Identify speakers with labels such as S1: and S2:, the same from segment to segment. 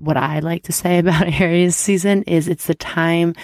S1: what I like to say about Aries season is it's the time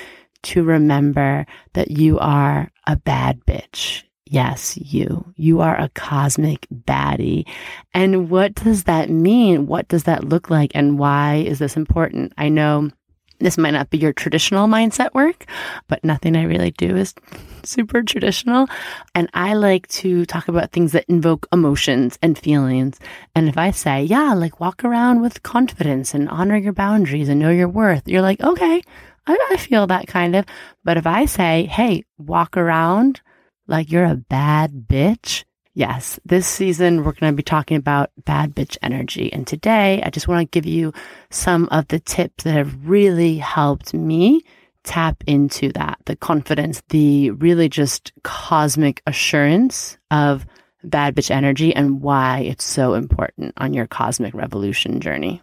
S1: to remember that you are a bad bitch. Yes, you. You are a cosmic baddie. And what does that mean? What does that look like? And why is this important? I know this might not be your traditional mindset work, but nothing I really do is super traditional. And I like to talk about things that invoke emotions and feelings. And if I say, yeah, like walk around with confidence and honor your boundaries and know your worth, you're like, okay, I, I feel that kind of. But if I say, hey, walk around like you're a bad bitch, Yes, this season we're going to be talking about bad bitch energy. And today I just want to give you some of the tips that have really helped me tap into that the confidence, the really just cosmic assurance of bad bitch energy and why it's so important on your cosmic revolution journey.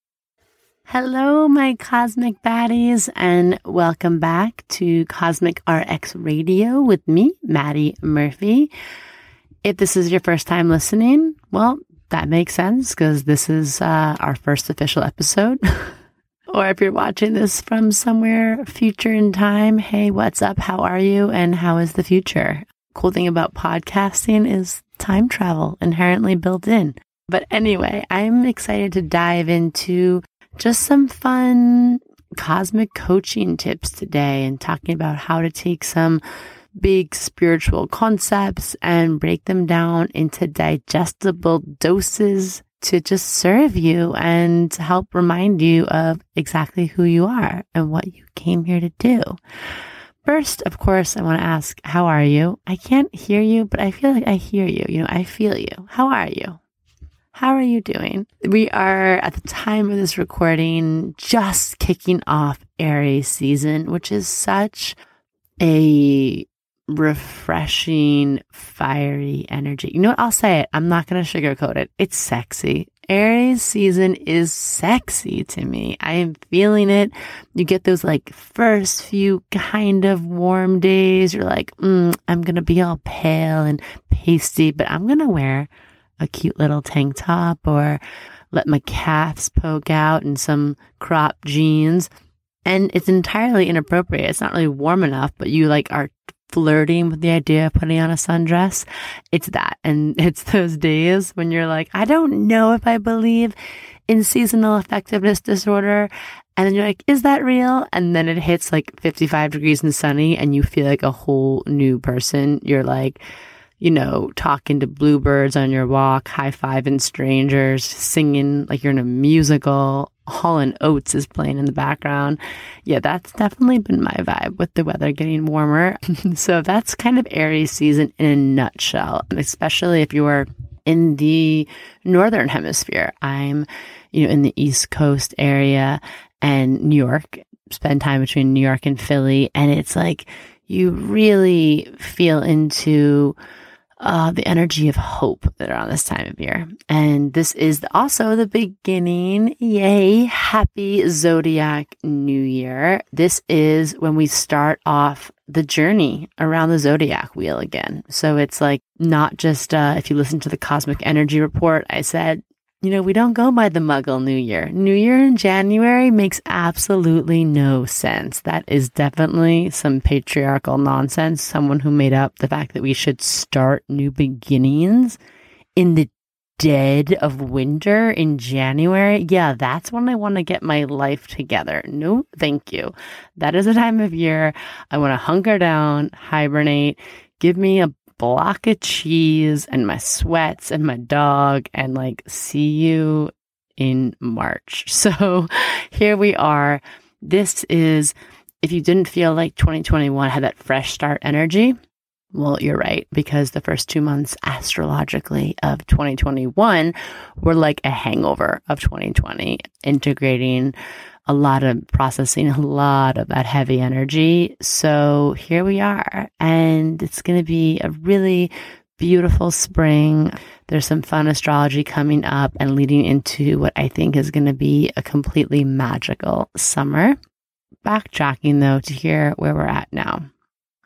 S1: Hello, my cosmic baddies, and welcome back to Cosmic RX Radio with me, Maddie Murphy. If this is your first time listening, well, that makes sense because this is uh, our first official episode. or if you're watching this from somewhere future in time, hey, what's up? How are you? And how is the future? Cool thing about podcasting is time travel inherently built in. But anyway, I'm excited to dive into just some fun cosmic coaching tips today and talking about how to take some big spiritual concepts and break them down into digestible doses to just serve you and help remind you of exactly who you are and what you came here to do. First, of course, I want to ask, how are you? I can't hear you, but I feel like I hear you. You know, I feel you. How are you? How are you doing? We are at the time of this recording just kicking off Aries season, which is such a refreshing, fiery energy. You know what? I'll say it. I'm not going to sugarcoat it. It's sexy. Aries season is sexy to me. I am feeling it. You get those like first few kind of warm days. You're like, mm, I'm going to be all pale and pasty, but I'm going to wear a cute little tank top or let my calves poke out in some crop jeans. And it's entirely inappropriate. It's not really warm enough, but you like are flirting with the idea of putting on a sundress. It's that. And it's those days when you're like, I don't know if I believe in seasonal effectiveness disorder. And then you're like, is that real? And then it hits like 55 degrees and sunny and you feel like a whole new person. You're like, you know, talking to bluebirds on your walk, high fiving strangers, singing like you're in a musical. Hall and Oates is playing in the background. Yeah, that's definitely been my vibe with the weather getting warmer. so that's kind of Aries season in a nutshell, especially if you're in the northern hemisphere. I'm, you know, in the East Coast area and New York, spend time between New York and Philly. And it's like you really feel into uh, the energy of hope that are on this time of year. And this is also the beginning. Yay. Happy Zodiac New Year. This is when we start off the journey around the Zodiac wheel again. So it's like not just, uh, if you listen to the Cosmic Energy Report, I said you know, we don't go by the Muggle New Year. New Year in January makes absolutely no sense. That is definitely some patriarchal nonsense. Someone who made up the fact that we should start new beginnings in the dead of winter in January. Yeah, that's when I want to get my life together. No, thank you. That is a time of year I want to hunker down, hibernate, give me a block of cheese and my sweats and my dog and like see you in March. So here we are. This is, if you didn't feel like 2021 had that fresh start energy, Well, you're right, because the first two months astrologically of 2021 were like a hangover of 2020, integrating a lot of processing, a lot of that heavy energy. So here we are, and it's going to be a really beautiful spring. There's some fun astrology coming up and leading into what I think is going to be a completely magical summer. Backtracking though to hear where we're at now.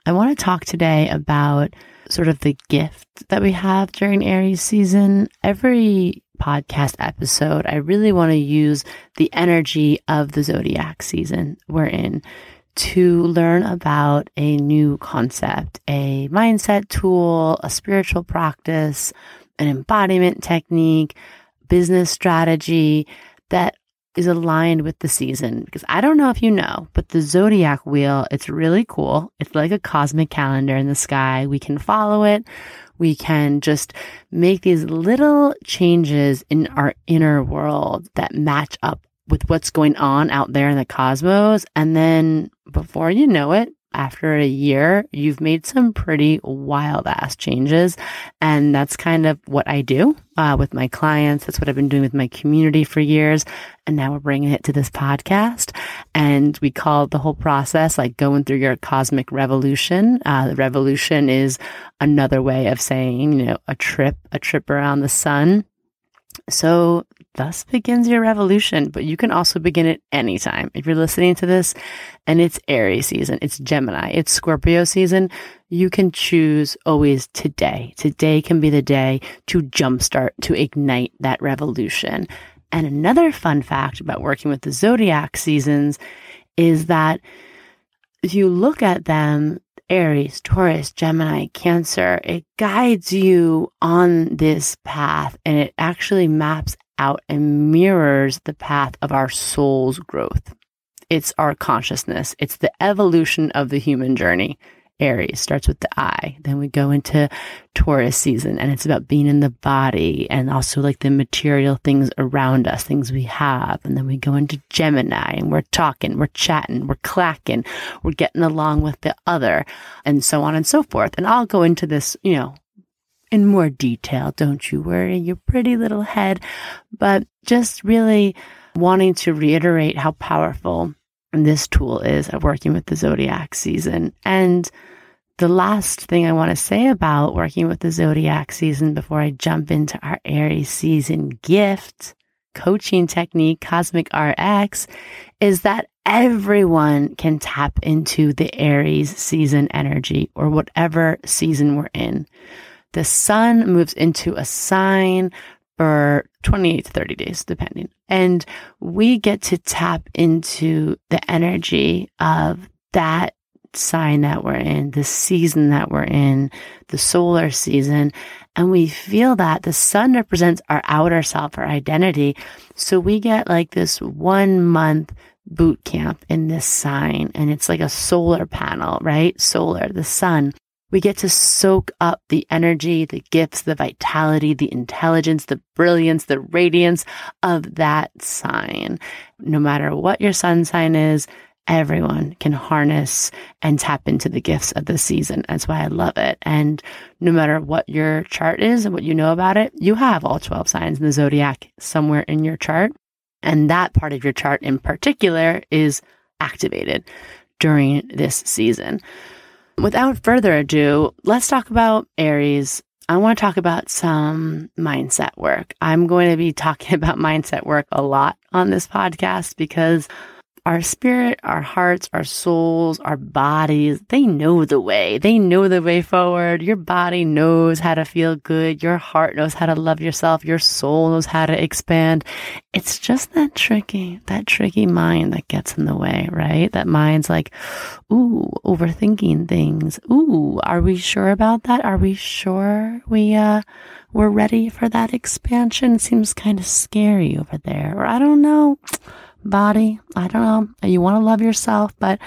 S1: I want to talk today about sort of the gift that we have during Aries season. Every podcast episode, I really want to use the energy of the zodiac season we're in to learn about a new concept, a mindset tool, a spiritual practice, an embodiment technique, business strategy that is aligned with the season. Because I don't know if you know, but the zodiac wheel, it's really cool. It's like a cosmic calendar in the sky. We can follow it. We can just make these little changes in our inner world that match up with what's going on out there in the cosmos. And then before you know it, after a year, you've made some pretty wild ass changes. And that's kind of what I do uh, with my clients. That's what I've been doing with my community for years. And now we're bringing it to this podcast. And we call the whole process like going through your cosmic revolution. Uh, the revolution is another way of saying, you know, a trip, a trip around the sun. So thus begins your revolution, but you can also begin it anytime. If you're listening to this and it's Aries season, it's Gemini, it's Scorpio season, you can choose always today. Today can be the day to jumpstart, to ignite that revolution. And another fun fact about working with the zodiac seasons is that if you look at them, Aries, Taurus, Gemini, Cancer, it guides you on this path and it actually maps out and mirrors the path of our soul's growth. It's our consciousness. It's the evolution of the human journey. Aries starts with the I. Then we go into Taurus season and it's about being in the body and also like the material things around us, things we have. And then we go into Gemini and we're talking, we're chatting, we're clacking, we're getting along with the other and so on and so forth. And I'll go into this, you know, in more detail. Don't you worry, your pretty little head. But just really wanting to reiterate how powerful this tool is at working with the zodiac season. And the last thing I want to say about working with the zodiac season before I jump into our Aries season gift coaching technique, Cosmic RX, is that everyone can tap into the Aries season energy or whatever season we're in the sun moves into a sign for 28 to 30 days, depending. And we get to tap into the energy of that sign that we're in, the season that we're in, the solar season. And we feel that the sun represents our outer self, our identity. So we get like this one month boot camp in this sign and it's like a solar panel, right? Solar, the sun. We get to soak up the energy, the gifts, the vitality, the intelligence, the brilliance, the radiance of that sign. No matter what your sun sign is, everyone can harness and tap into the gifts of the season. That's why I love it. And no matter what your chart is and what you know about it, you have all 12 signs in the zodiac somewhere in your chart. And that part of your chart in particular is activated during this season. Without further ado, let's talk about Aries. I want to talk about some mindset work. I'm going to be talking about mindset work a lot on this podcast because our spirit, our hearts, our souls, our bodies, they know the way. They know the way forward. Your body knows how to feel good. Your heart knows how to love yourself. Your soul knows how to expand. It's just that tricky, that tricky mind that gets in the way, right? That mind's like, ooh, overthinking things. Ooh, are we sure about that? Are we sure we, uh, we're ready for that expansion? Seems kind of scary over there. Or I don't know body. I don't know. You want to love yourself, but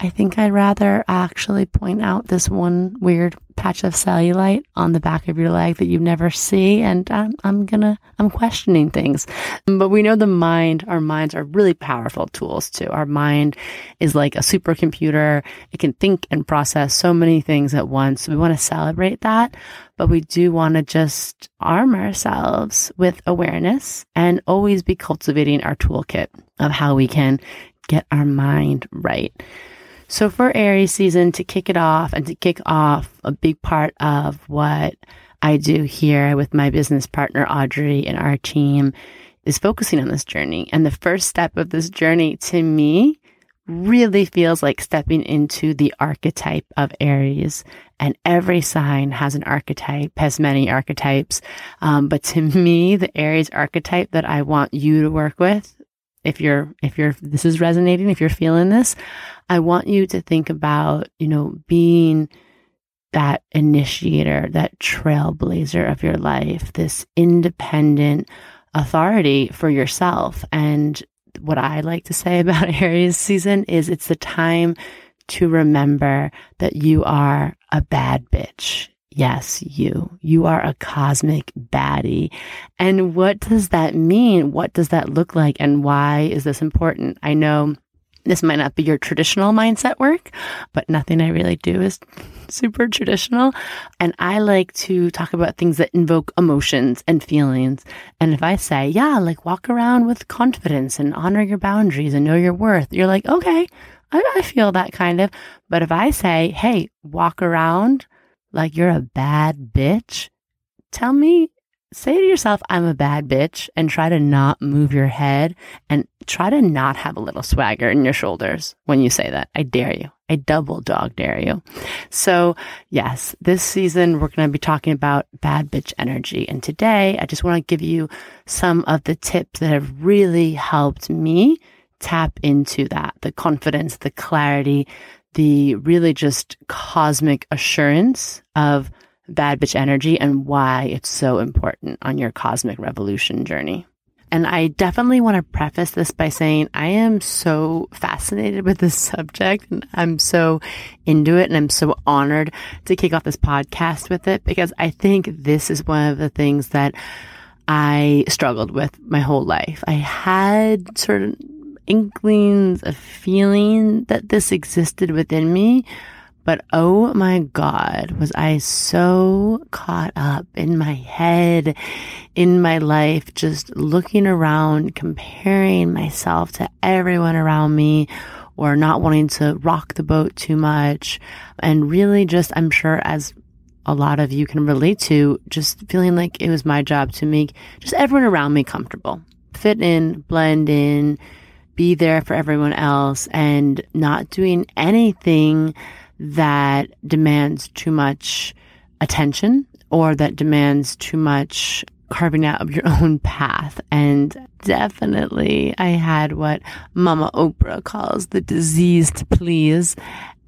S1: I think I'd rather actually point out this one weird patch of cellulite on the back of your leg that you never see. And I'm, I'm gonna, I'm questioning things. But we know the mind, our minds are really powerful tools too. Our mind is like a supercomputer. It can think and process so many things at once. We want to celebrate that, but we do want to just arm ourselves with awareness and always be cultivating our toolkit of how we can get our mind right. So for Aries season to kick it off and to kick off a big part of what I do here with my business partner, Audrey, and our team is focusing on this journey. And the first step of this journey to me really feels like stepping into the archetype of Aries. And every sign has an archetype, has many archetypes. Um, but to me, the Aries archetype that I want you to work with if you're if you're this is resonating if you're feeling this i want you to think about you know being that initiator that trailblazer of your life this independent authority for yourself. And what i like to say about aries season is it's the time to remember that you are a bad bitch Yes, you. You are a cosmic baddie. And what does that mean? What does that look like? And why is this important? I know this might not be your traditional mindset work, but nothing I really do is super traditional. And I like to talk about things that invoke emotions and feelings. And if I say, yeah, like walk around with confidence and honor your boundaries and know your worth, you're like, okay, I, I feel that kind of. But if I say, hey, walk around like you're a bad bitch, tell me, say to yourself, I'm a bad bitch and try to not move your head and try to not have a little swagger in your shoulders when you say that. I dare you. I double dog dare you. So yes, this season we're going to be talking about bad bitch energy. And today I just want to give you some of the tips that have really helped me tap into that, the confidence, the clarity, the really just cosmic assurance of bad bitch energy and why it's so important on your cosmic revolution journey. And I definitely want to preface this by saying I am so fascinated with this subject and I'm so into it and I'm so honored to kick off this podcast with it because I think this is one of the things that I struggled with my whole life. I had of inklings, a feeling that this existed within me. But oh my God, was I so caught up in my head, in my life, just looking around, comparing myself to everyone around me, or not wanting to rock the boat too much. And really just, I'm sure as a lot of you can relate to, just feeling like it was my job to make just everyone around me comfortable, fit in, blend in, be there for everyone else and not doing anything that demands too much attention or that demands too much carving out of your own path. And definitely, I had what Mama Oprah calls the disease to please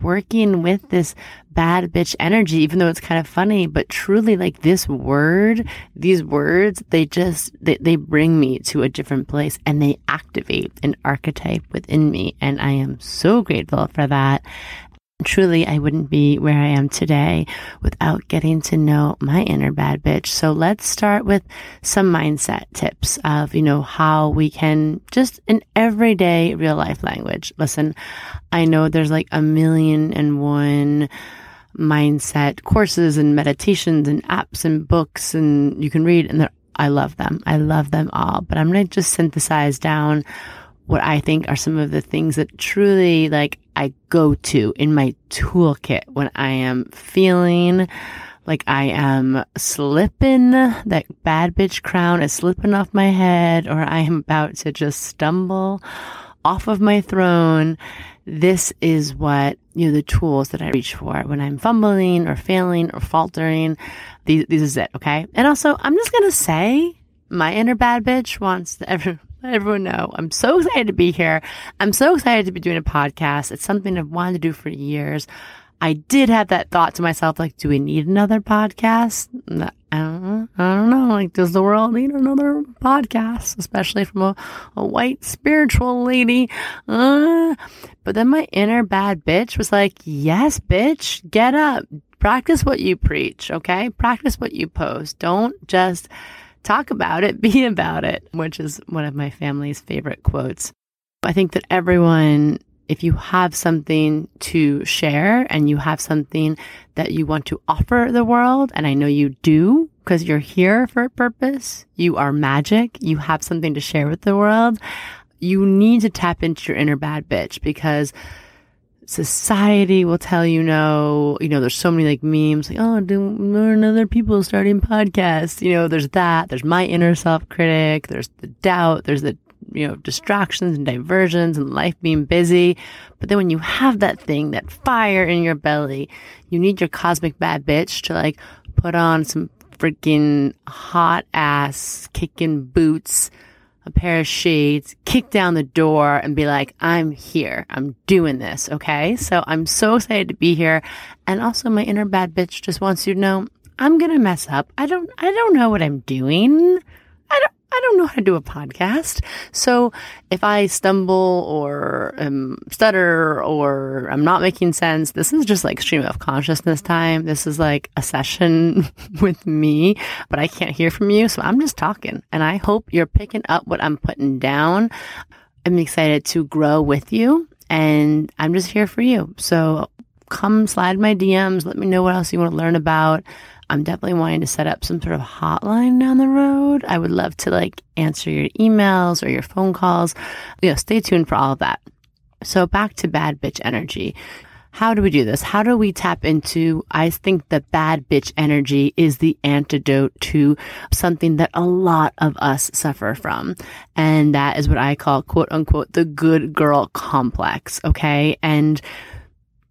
S1: working with this bad bitch energy, even though it's kind of funny, but truly like this word, these words, they just, they, they bring me to a different place and they activate an archetype within me. And I am so grateful for that truly I wouldn't be where I am today without getting to know my inner bad bitch. So let's start with some mindset tips of, you know, how we can just in everyday real life language. Listen, I know there's like a million and one mindset courses and meditations and apps and books and you can read and I love them. I love them all, but I'm going to just synthesize down what I think are some of the things that truly like I go to in my toolkit when I am feeling like I am slipping, that bad bitch crown is slipping off my head, or I am about to just stumble off of my throne. This is what, you know, the tools that I reach for when I'm fumbling or failing or faltering. These, this is it. Okay. And also, I'm just going to say my inner bad bitch wants everyone let everyone know I'm so excited to be here. I'm so excited to be doing a podcast. It's something I've wanted to do for years. I did have that thought to myself, like, do we need another podcast? I don't, know. Like, does the world need another podcast, especially from a, a white spiritual lady? Uh, but then my inner bad bitch was like, yes, bitch, get up. Practice what you preach, okay? Practice what you post. Don't just talk about it, be about it, which is one of my family's favorite quotes. I think that everyone if you have something to share and you have something that you want to offer the world, and I know you do because you're here for a purpose, you are magic, you have something to share with the world, you need to tap into your inner bad bitch because society will tell you no. You know, there's so many like memes like, oh, learn other people starting podcasts. You know, there's that. There's my inner self critic. There's the doubt. There's the you know, distractions and diversions and life being busy. But then when you have that thing, that fire in your belly, you need your cosmic bad bitch to like put on some freaking hot ass kicking boots, a pair of shades, kick down the door and be like, I'm here. I'm doing this. Okay. So I'm so excited to be here. And also my inner bad bitch just wants you to know I'm going to mess up. I don't, I don't know what I'm doing. I don't, I don't know how to do a podcast. So if I stumble or um, stutter or I'm not making sense, this is just like stream of consciousness time. This is like a session with me, but I can't hear from you. So I'm just talking and I hope you're picking up what I'm putting down. I'm excited to grow with you and I'm just here for you. So come slide my DMs. Let me know what else you want to learn about. I'm definitely wanting to set up some sort of hotline down the road. I would love to like answer your emails or your phone calls. You know, stay tuned for all of that. So back to bad bitch energy. How do we do this? How do we tap into? I think the bad bitch energy is the antidote to something that a lot of us suffer from. And that is what I call quote unquote the good girl complex. Okay. And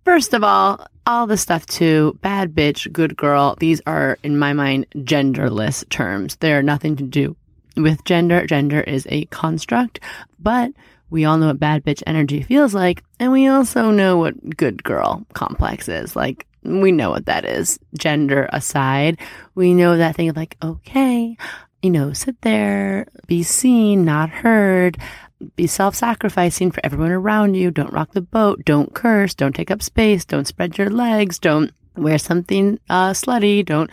S1: First of all, all the stuff too, bad bitch, good girl, these are, in my mind, genderless terms. They're nothing to do with gender. Gender is a construct, but we all know what bad bitch energy feels like. And we also know what good girl complex is. Like, we know what that is. Gender aside, we know that thing of like, okay, you know, sit there, be seen, not heard be self sacrificing for everyone around you. Don't rock the boat. Don't curse. Don't take up space. Don't spread your legs. Don't wear something uh, slutty. Don't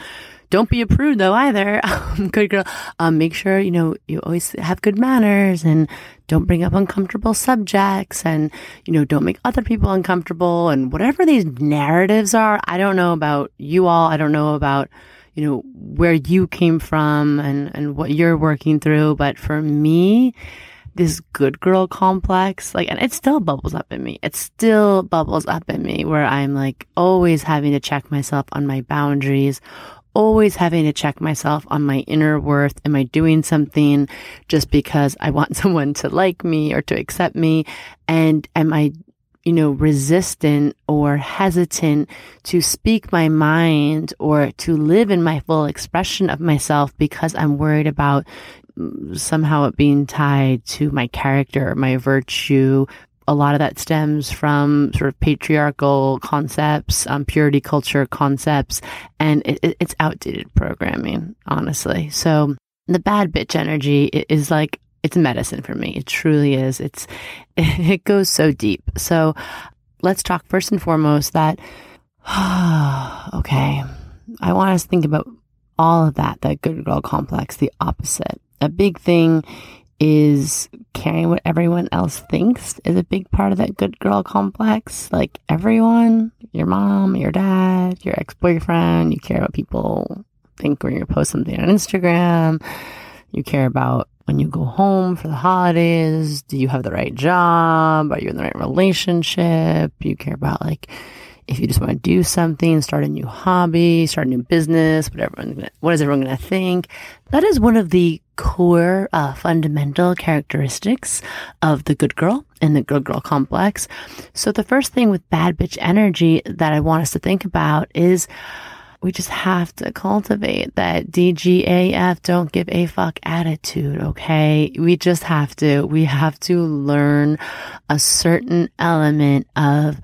S1: don't be a prude though either. good girl. Um, make sure you know you always have good manners and don't bring up uncomfortable subjects and you know don't make other people uncomfortable and whatever these narratives are. I don't know about you all. I don't know about you know where you came from and and what you're working through. But for me this good girl complex. Like, and it still bubbles up in me. It still bubbles up in me where I'm like always having to check myself on my boundaries, always having to check myself on my inner worth. Am I doing something just because I want someone to like me or to accept me? And am I you know, resistant or hesitant to speak my mind or to live in my full expression of myself because I'm worried about somehow it being tied to my character, my virtue. A lot of that stems from sort of patriarchal concepts, um, purity culture concepts, and it, it's outdated programming, honestly. So the bad bitch energy is like it's medicine for me. It truly is. It's it goes so deep. So let's talk first and foremost that okay. I want us to think about all of that, that good girl complex, the opposite a big thing is caring what everyone else thinks is a big part of that good girl complex. Like everyone, your mom, your dad, your ex boyfriend, you care what people think when you post something on Instagram. You care about when you go home for the holidays. Do you have the right job? Are you in the right relationship? You care about like if you just want to do something, start a new hobby, start a new business, whatever, what is everyone going to think? That is one of the core uh, fundamental characteristics of the good girl and the good girl complex. So the first thing with bad bitch energy that I want us to think about is we just have to cultivate that DGAF don't give a fuck attitude, okay? We just have to. We have to learn a certain element of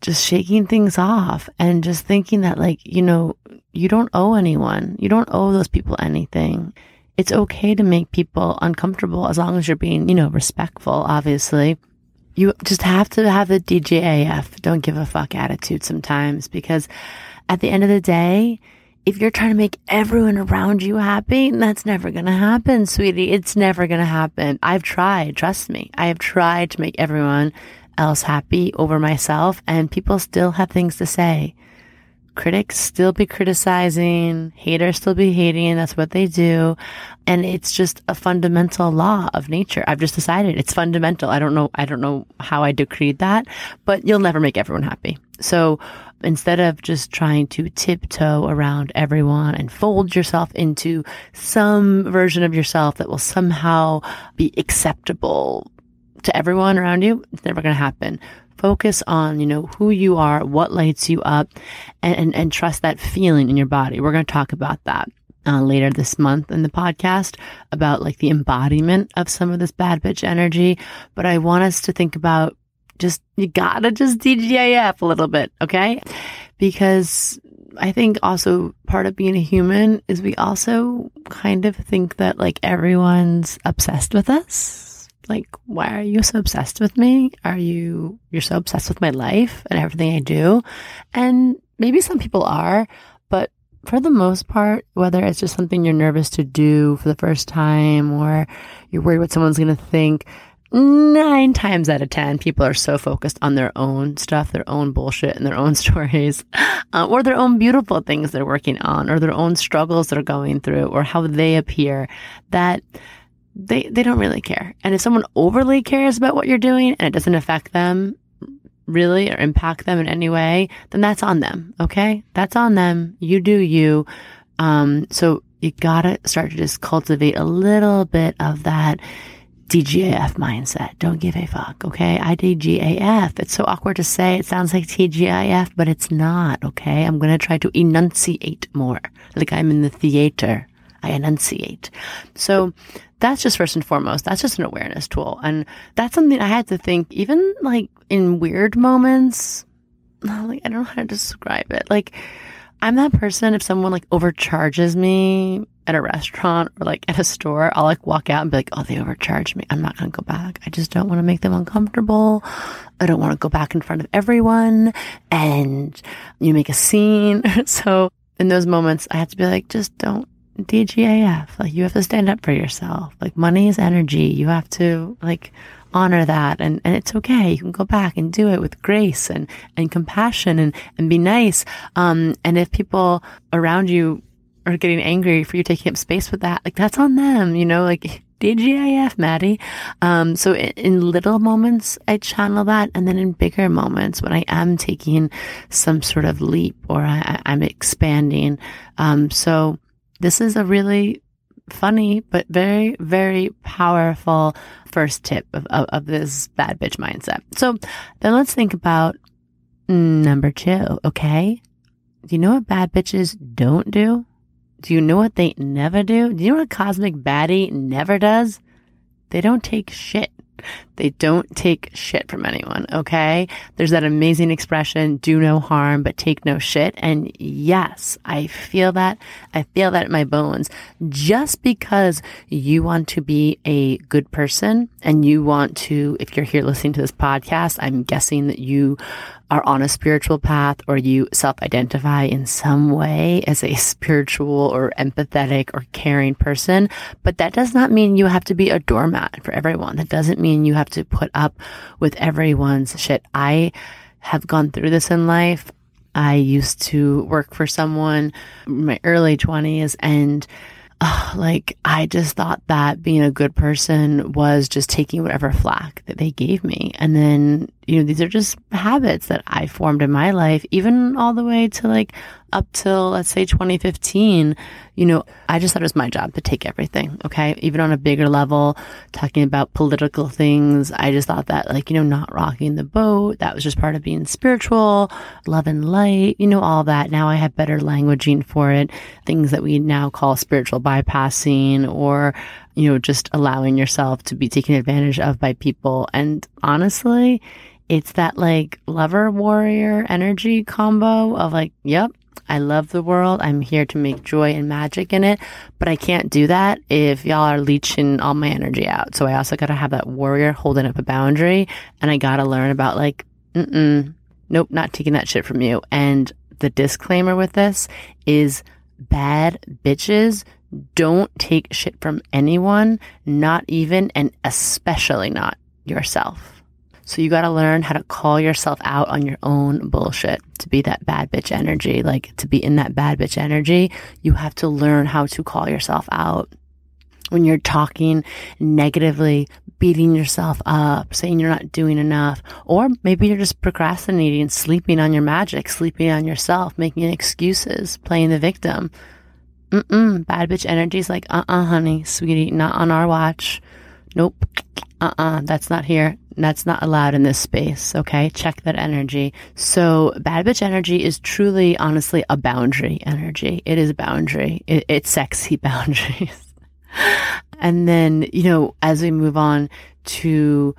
S1: just shaking things off and just thinking that like, you know, you don't owe anyone. You don't owe those people anything. It's okay to make people uncomfortable as long as you're being, you know, respectful, obviously. You just have to have the DGAF, don't give a fuck attitude sometimes because at the end of the day, if you're trying to make everyone around you happy, that's never going to happen, sweetie. It's never going to happen. I've tried. Trust me. I have tried to make everyone else happy over myself and people still have things to say critics still be criticizing, haters still be hating. That's what they do. And it's just a fundamental law of nature. I've just decided it's fundamental. I don't know. I don't know how I decreed that, but you'll never make everyone happy. So instead of just trying to tiptoe around everyone and fold yourself into some version of yourself that will somehow be acceptable to everyone around you, it's never going to happen focus on, you know, who you are, what lights you up, and, and, and trust that feeling in your body. We're going to talk about that. Uh, later this month in the podcast about like the embodiment of some of this bad bitch energy. But I want us to think about just, you gotta just DGIF a little bit. Okay. Because I think also part of being a human is we also kind of think that like everyone's obsessed with us like, why are you so obsessed with me? Are you, you're so obsessed with my life and everything I do? And maybe some people are, but for the most part, whether it's just something you're nervous to do for the first time or you're worried what someone's going to think, nine times out of 10, people are so focused on their own stuff, their own bullshit and their own stories, uh, or their own beautiful things they're working on, or their own struggles they're going through, or how they appear that they they don't really care. And if someone overly cares about what you're doing and it doesn't affect them really or impact them in any way, then that's on them. Okay, that's on them. You do you. Um, so you gotta start to just cultivate a little bit of that DGAF mindset. Don't give a fuck. Okay. IDGAF. It's so awkward to say. It sounds like TGIF, but it's not. Okay. I'm going to try to enunciate more like I'm in the theater. I enunciate. So that's just first and foremost. That's just an awareness tool. And that's something I had to think, even like in weird moments, like, I don't know how to describe it. Like, I'm that person, if someone like overcharges me at a restaurant or like at a store, I'll like walk out and be like, oh, they overcharged me. I'm not going to go back. I just don't want to make them uncomfortable. I don't want to go back in front of everyone and you make a scene. so in those moments, I have to be like, just don't DGAF. Like you have to stand up for yourself. Like money is energy. You have to like honor that and, and it's okay. You can go back and do it with grace and, and compassion and, and be nice. Um, and if people around you are getting angry for you taking up space with that, like that's on them, you know, like DGIF, Maddie. Um, so in, in, little moments, I channel that. And then in bigger moments, when I am taking some sort of leap or I, I'm expanding. Um, so this is a really funny, but very, very powerful first tip of, of, of this bad bitch mindset. So then let's think about number two. Okay. Do you know what bad bitches don't do? Do you know what they never do? Do you know what a cosmic baddie never does? They don't take shit. They don't take shit from anyone, okay? There's that amazing expression, do no harm, but take no shit. And yes, I feel that. I feel that in my bones. Just because you want to be a good person and you want to, if you're here listening to this podcast, I'm guessing that you are on a spiritual path or you self identify in some way as a spiritual or empathetic or caring person. But that does not mean you have to be a doormat for everyone. That doesn't mean you have to put up with everyone's shit. I have gone through this in life. I used to work for someone in my early 20s and uh, like I just thought that being a good person was just taking whatever flack that they gave me. And then, you know, these are just habits that I formed in my life, even all the way to like up till let's say 2015, you know, I just thought it was my job to take everything. Okay. Even on a bigger level, talking about political things, I just thought that like, you know, not rocking the boat, that was just part of being spiritual, love and light, you know, all that. Now I have better languaging for it. Things that we now call spiritual bypassing or, you know, just allowing yourself to be taken advantage of by people. And honestly, it's that like lover warrior energy combo of like, yep, I love the world. I'm here to make joy and magic in it, but I can't do that if y'all are leeching all my energy out. So I also got to have that warrior holding up a boundary and I got to learn about like, mm nope, not taking that shit from you. And the disclaimer with this is bad bitches don't take shit from anyone, not even and especially not yourself. So you got to learn how to call yourself out on your own bullshit to be that bad bitch energy. Like to be in that bad bitch energy, you have to learn how to call yourself out. When you're talking negatively, beating yourself up, saying you're not doing enough, or maybe you're just procrastinating, sleeping on your magic, sleeping on yourself, making excuses, playing the victim. Mm-mm, bad bitch energy is like, uh-uh, honey, sweetie, not on our watch. Nope. Uh-uh, that's not here. That's not allowed in this space. Okay. Check that energy. So bad bitch energy is truly, honestly, a boundary energy. It is a boundary. It, it's sexy boundaries. and then, you know, as we move on to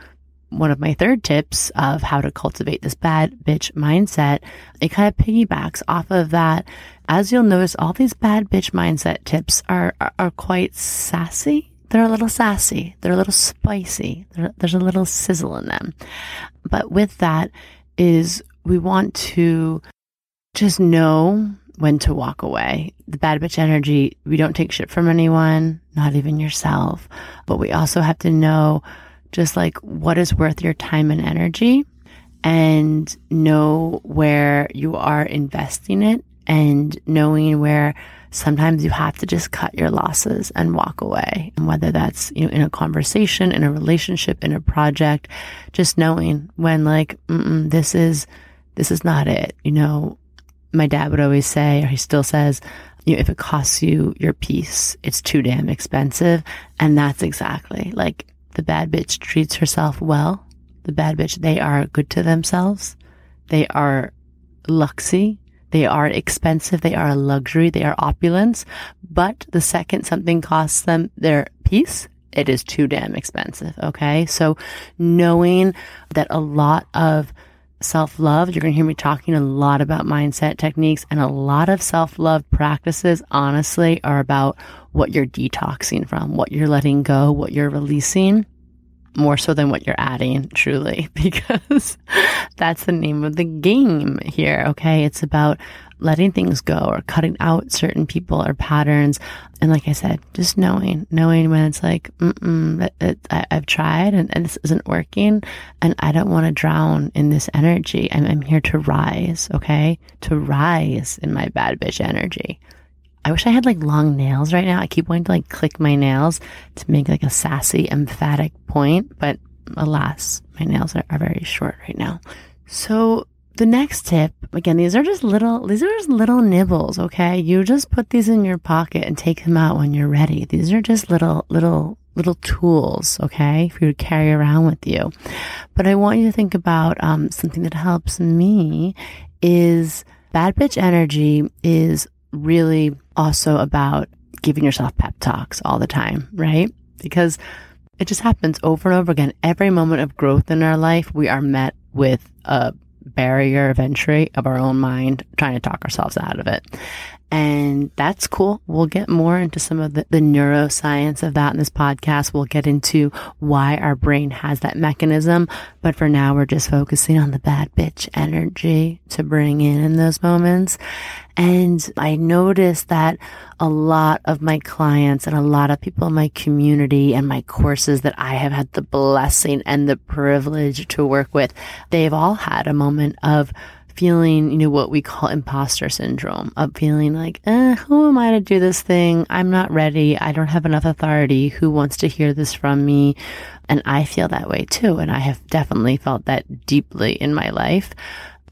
S1: one of my third tips of how to cultivate this bad bitch mindset, it kind of piggybacks off of that. As you'll notice, all these bad bitch mindset tips are, are, are quite sassy they're a little sassy. They're a little spicy. there's a little sizzle in them. But with that is we want to just know when to walk away. The bad bitch energy, we don't take shit from anyone, not even yourself. But we also have to know just like what is worth your time and energy and know where you are investing it and knowing where sometimes you have to just cut your losses and walk away. And whether that's, you know, in a conversation, in a relationship, in a project, just knowing when like, this is, this is not it. You know, my dad would always say, or he still says, you know, if it costs you your peace, it's too damn expensive. And that's exactly like the bad bitch treats herself well. The bad bitch, they are good to themselves. They are luxy. They are expensive. They are a luxury. They are opulence. But the second something costs them their peace, it is too damn expensive. Okay. So knowing that a lot of self love, you're going to hear me talking a lot about mindset techniques and a lot of self love practices, honestly, are about what you're detoxing from, what you're letting go, what you're releasing more so than what you're adding, truly, because that's the name of the game here. Okay. It's about letting things go or cutting out certain people or patterns. And like I said, just knowing, knowing when it's like, mm it, it, I, have tried and, and, this isn't working and I don't want to drown in this energy. I'm, I'm here to rise. Okay. To rise in my bad bitch energy. I wish I had like long nails right now. I keep wanting to like click my nails to make like a sassy, emphatic point, but alas, my nails are, are very short right now. So the next tip, again, these are just little, these are just little nibbles. Okay. You just put these in your pocket and take them out when you're ready. These are just little, little, little tools. Okay. For you to carry around with you. But I want you to think about, um, something that helps me is bad bitch energy is really also about giving yourself pep talks all the time, right? Because it just happens over and over again. Every moment of growth in our life, we are met with a barrier of entry of our own mind trying to talk ourselves out of it. And that's cool. We'll get more into some of the, the, neuroscience of that in this podcast. We'll get into why our brain has that mechanism. But for now, we're just focusing on the bad bitch energy to bring in in those moments. And I noticed that a lot of my clients and a lot of people in my community and my courses that I have had the blessing and the privilege to work with, they've all had a moment of feeling, you know, what we call imposter syndrome of feeling like, eh, who am I to do this thing? I'm not ready. I don't have enough authority. Who wants to hear this from me? And I feel that way too. And I have definitely felt that deeply in my life.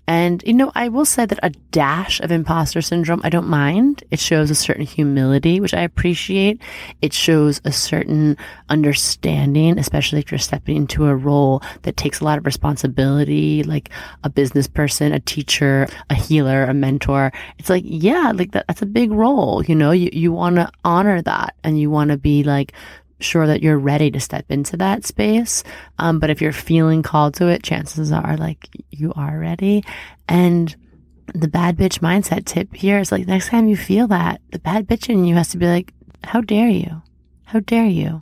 S1: And, you know, I will say that a dash of imposter syndrome, I don't mind. It shows a certain humility, which I appreciate. It shows a certain understanding, especially if you're stepping into a role that takes a lot of responsibility, like a business person, a teacher, a healer, a mentor. It's like, yeah, like that, that's a big role. You know, you, you want to honor that and you want to be like sure that you're ready to step into that space. Um, but if you're feeling called to it, chances are like you are ready. And the bad bitch mindset tip here is like next time you feel that, the bad bitch in you has to be like, how dare you? How dare you?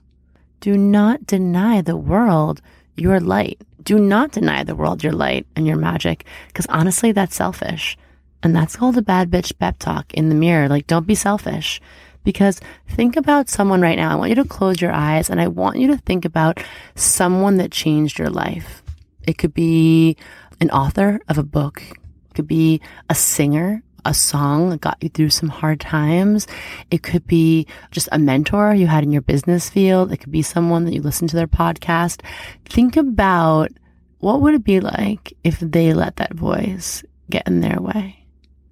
S1: Do not deny the world your light. Do not deny the world your light and your magic, because honestly, that's selfish. And that's called a bad bitch pep talk in the mirror. Like, don't be selfish. Because think about someone right now. I want you to close your eyes and I want you to think about someone that changed your life. It could be an author of a book, it could be a singer, a song that got you through some hard times. It could be just a mentor you had in your business field. It could be someone that you listen to their podcast. Think about what would it be like if they let that voice get in their way?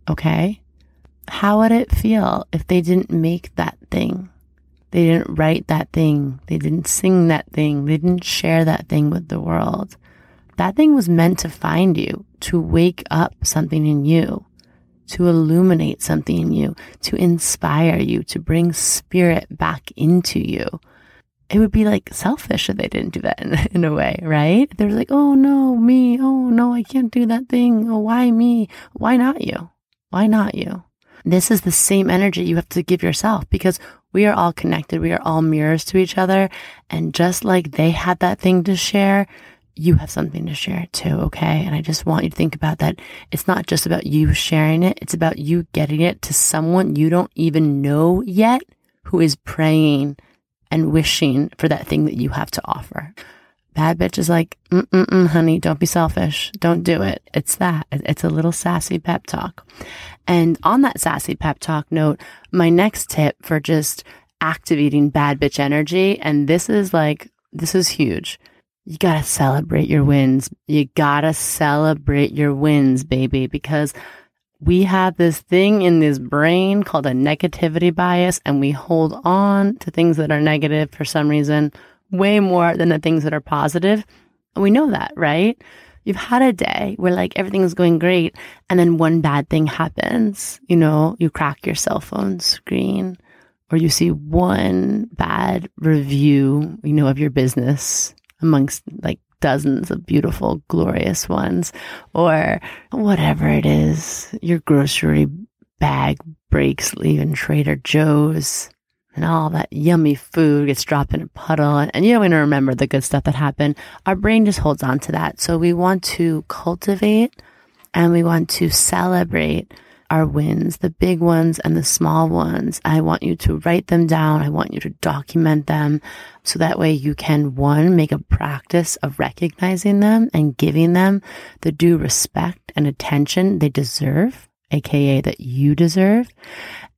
S1: Okay. How would it feel if they didn't make that thing? They didn't write that thing. They didn't sing that thing. They didn't share that thing with the world. That thing was meant to find you, to wake up something in you, to illuminate something in you, to inspire you, to bring spirit back into you. It would be like selfish if they didn't do that in, in a way, right? They're like, oh no, me. Oh no, I can't do that thing. Oh, why me? Why not you? Why not you? This is the same energy you have to give yourself because we are all connected. We are all mirrors to each other. And just like they had that thing to share, you have something to share too. Okay. And I just want you to think about that. It's not just about you sharing it. It's about you getting it to someone you don't even know yet who is praying and wishing for that thing that you have to offer. Bad bitch is like, mm-mm, honey, don't be selfish. Don't do it. It's that. It's a little sassy pep talk. And on that sassy pep talk note, my next tip for just activating bad bitch energy, and this is like, this is huge. You gotta celebrate your wins. You gotta celebrate your wins, baby, because we have this thing in this brain called a negativity bias and we hold on to things that are negative for some reason way more than the things that are positive. And we know that, right? You've had a day where like everything's going great and then one bad thing happens. You know, you crack your cell phone screen or you see one bad review, you know, of your business amongst like dozens of beautiful, glorious ones or whatever it is. Your grocery bag breaks leaving Trader Joe's and all that yummy food gets dropped in a puddle and, you don't even remember the good stuff that happened. Our brain just holds on to that. So we want to cultivate and we want to celebrate our wins, the big ones and the small ones. I want you to write them down. I want you to document them so that way you can one, make a practice of recognizing them and giving them the due respect and attention they deserve, aka that you deserve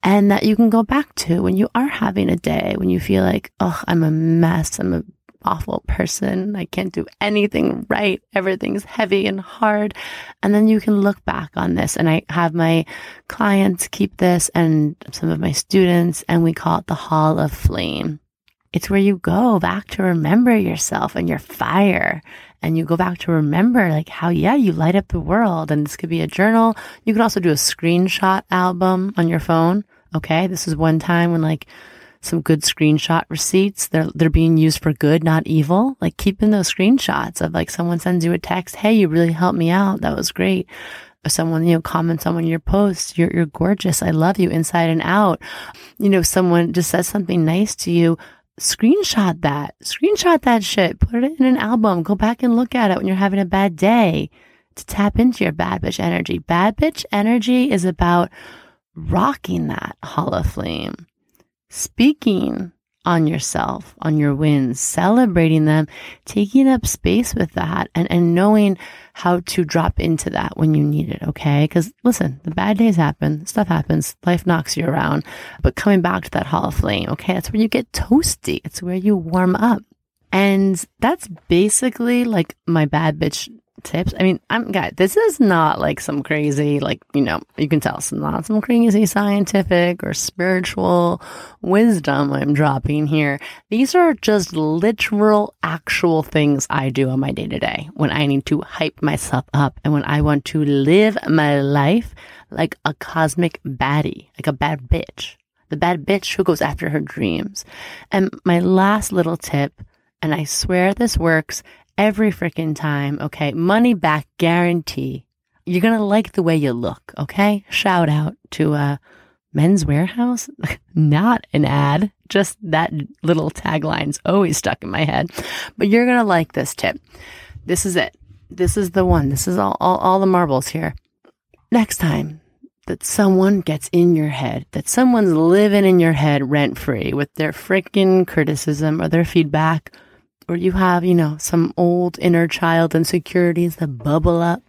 S1: and that you can go back to when you are having a day when you feel like, oh, I'm a mess. I'm an awful person. I can't do anything right. Everything's heavy and hard. And then you can look back on this. And I have my clients keep this and some of my students, and we call it the Hall of Flame. It's where you go back to remember yourself and your fire. And you go back to remember, like, how, yeah, you light up the world. And this could be a journal. You could also do a screenshot album on your phone Okay. This is one time when like some good screenshot receipts. They're, they're being used for good, not evil. Like keeping those screenshots of like someone sends you a text. Hey, you really helped me out. That was great. Or someone, you know, comments on one of your posts. You're, you're gorgeous. I love you inside and out. You know, someone just says something nice to you. Screenshot that, screenshot that shit, put it in an album. Go back and look at it when you're having a bad day to tap into your bad bitch energy. Bad bitch energy is about rocking that Hall of Flame, speaking on yourself, on your wins, celebrating them, taking up space with that and, and knowing how to drop into that when you need it. Okay. Cause listen, the bad days happen, stuff happens, life knocks you around, but coming back to that Hall of Flame. Okay. That's where you get toasty. It's where you warm up. And that's basically like my bad bitch tips. I mean, I'm guys, this is not like some crazy, like, you know, you can tell it's not some crazy scientific or spiritual wisdom I'm dropping here. These are just literal, actual things I do on my day to day when I need to hype myself up and when I want to live my life like a cosmic baddie, like a bad bitch. The bad bitch who goes after her dreams. And my last little tip, and I swear this works every freaking time. Okay. Money back guarantee. you're going to like the way you look. Okay. Shout out to uh, Men's Wearhouse. Not an ad, just that little tagline's always stuck in my head. But you're going to like this tip. This is it. This is the one. This is all, all, all the marbles here. Next time that someone gets in your head, that someone's living in your head rent free with their freaking criticism or their feedback, or you have, you know, some old inner child insecurities that bubble up,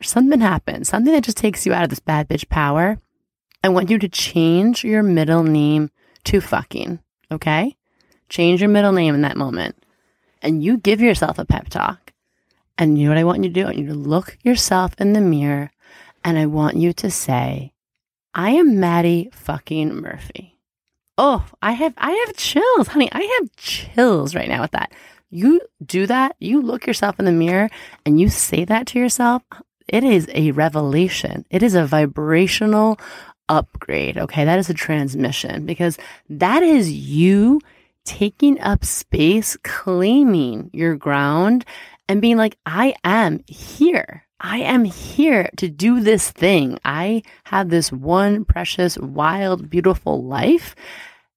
S1: or something happens, something that just takes you out of this bad bitch power. I want you to change your middle name to fucking, okay? Change your middle name in that moment. And you give yourself a pep talk. And you know what I want you to do? I want you to look yourself in the mirror and I want you to say, I am Maddie fucking Murphy. Oh, I have I have chills, honey. I have chills right now with that. You do that, you look yourself in the mirror and you say that to yourself, it is a revelation. It is a vibrational upgrade. Okay. That is a transmission because that is you taking up space, claiming your ground and being like, I am here. I am here to do this thing. I have this one precious, wild, beautiful life.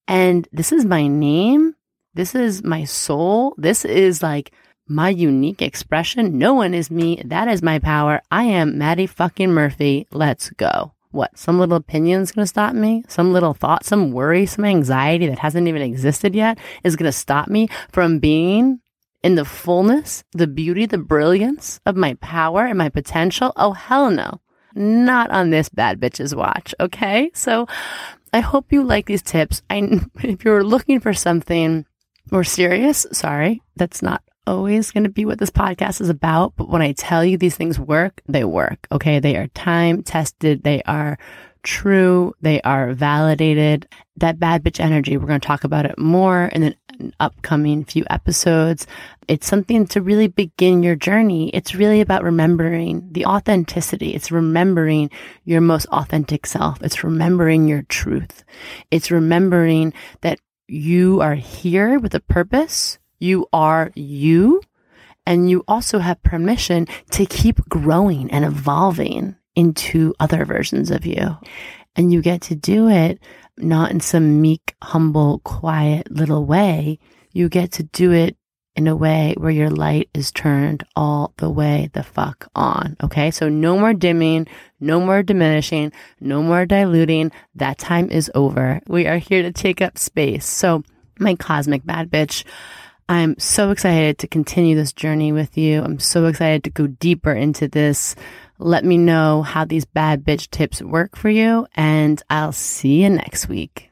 S1: And this is my name. This is my soul. This is like my unique expression. No one is me. That is my power. I am Maddie fucking Murphy. Let's go. What? Some little opinion's going to stop me? Some little thought, some worry, some anxiety that hasn't even existed yet is going to stop me from being in the fullness, the beauty, the brilliance of my power and my potential? Oh, hell no. Not on this bad bitch's watch. Okay. So I hope you like these tips. I, if you're looking for something more serious, sorry, that's not always going to be what this podcast is about. But when I tell you these things work, they work. Okay. They are time tested. They are true. They are validated. That bad bitch energy, we're going to talk about it more in an upcoming few episodes. It's something to really begin your journey. It's really about remembering the authenticity. It's remembering your most authentic self. It's remembering your truth. It's remembering that you are here with a purpose. You are you. And you also have permission to keep growing and evolving into other versions of you. And you get to do it not in some meek, humble, quiet little way. You get to do it in a way where your light is turned all the way the fuck on. Okay. So no more dimming, no more diminishing, no more diluting. That time is over. We are here to take up space. So my cosmic bad bitch, I'm so excited to continue this journey with you. I'm so excited to go deeper into this let me know how these bad bitch tips work for you, and I'll see you next week.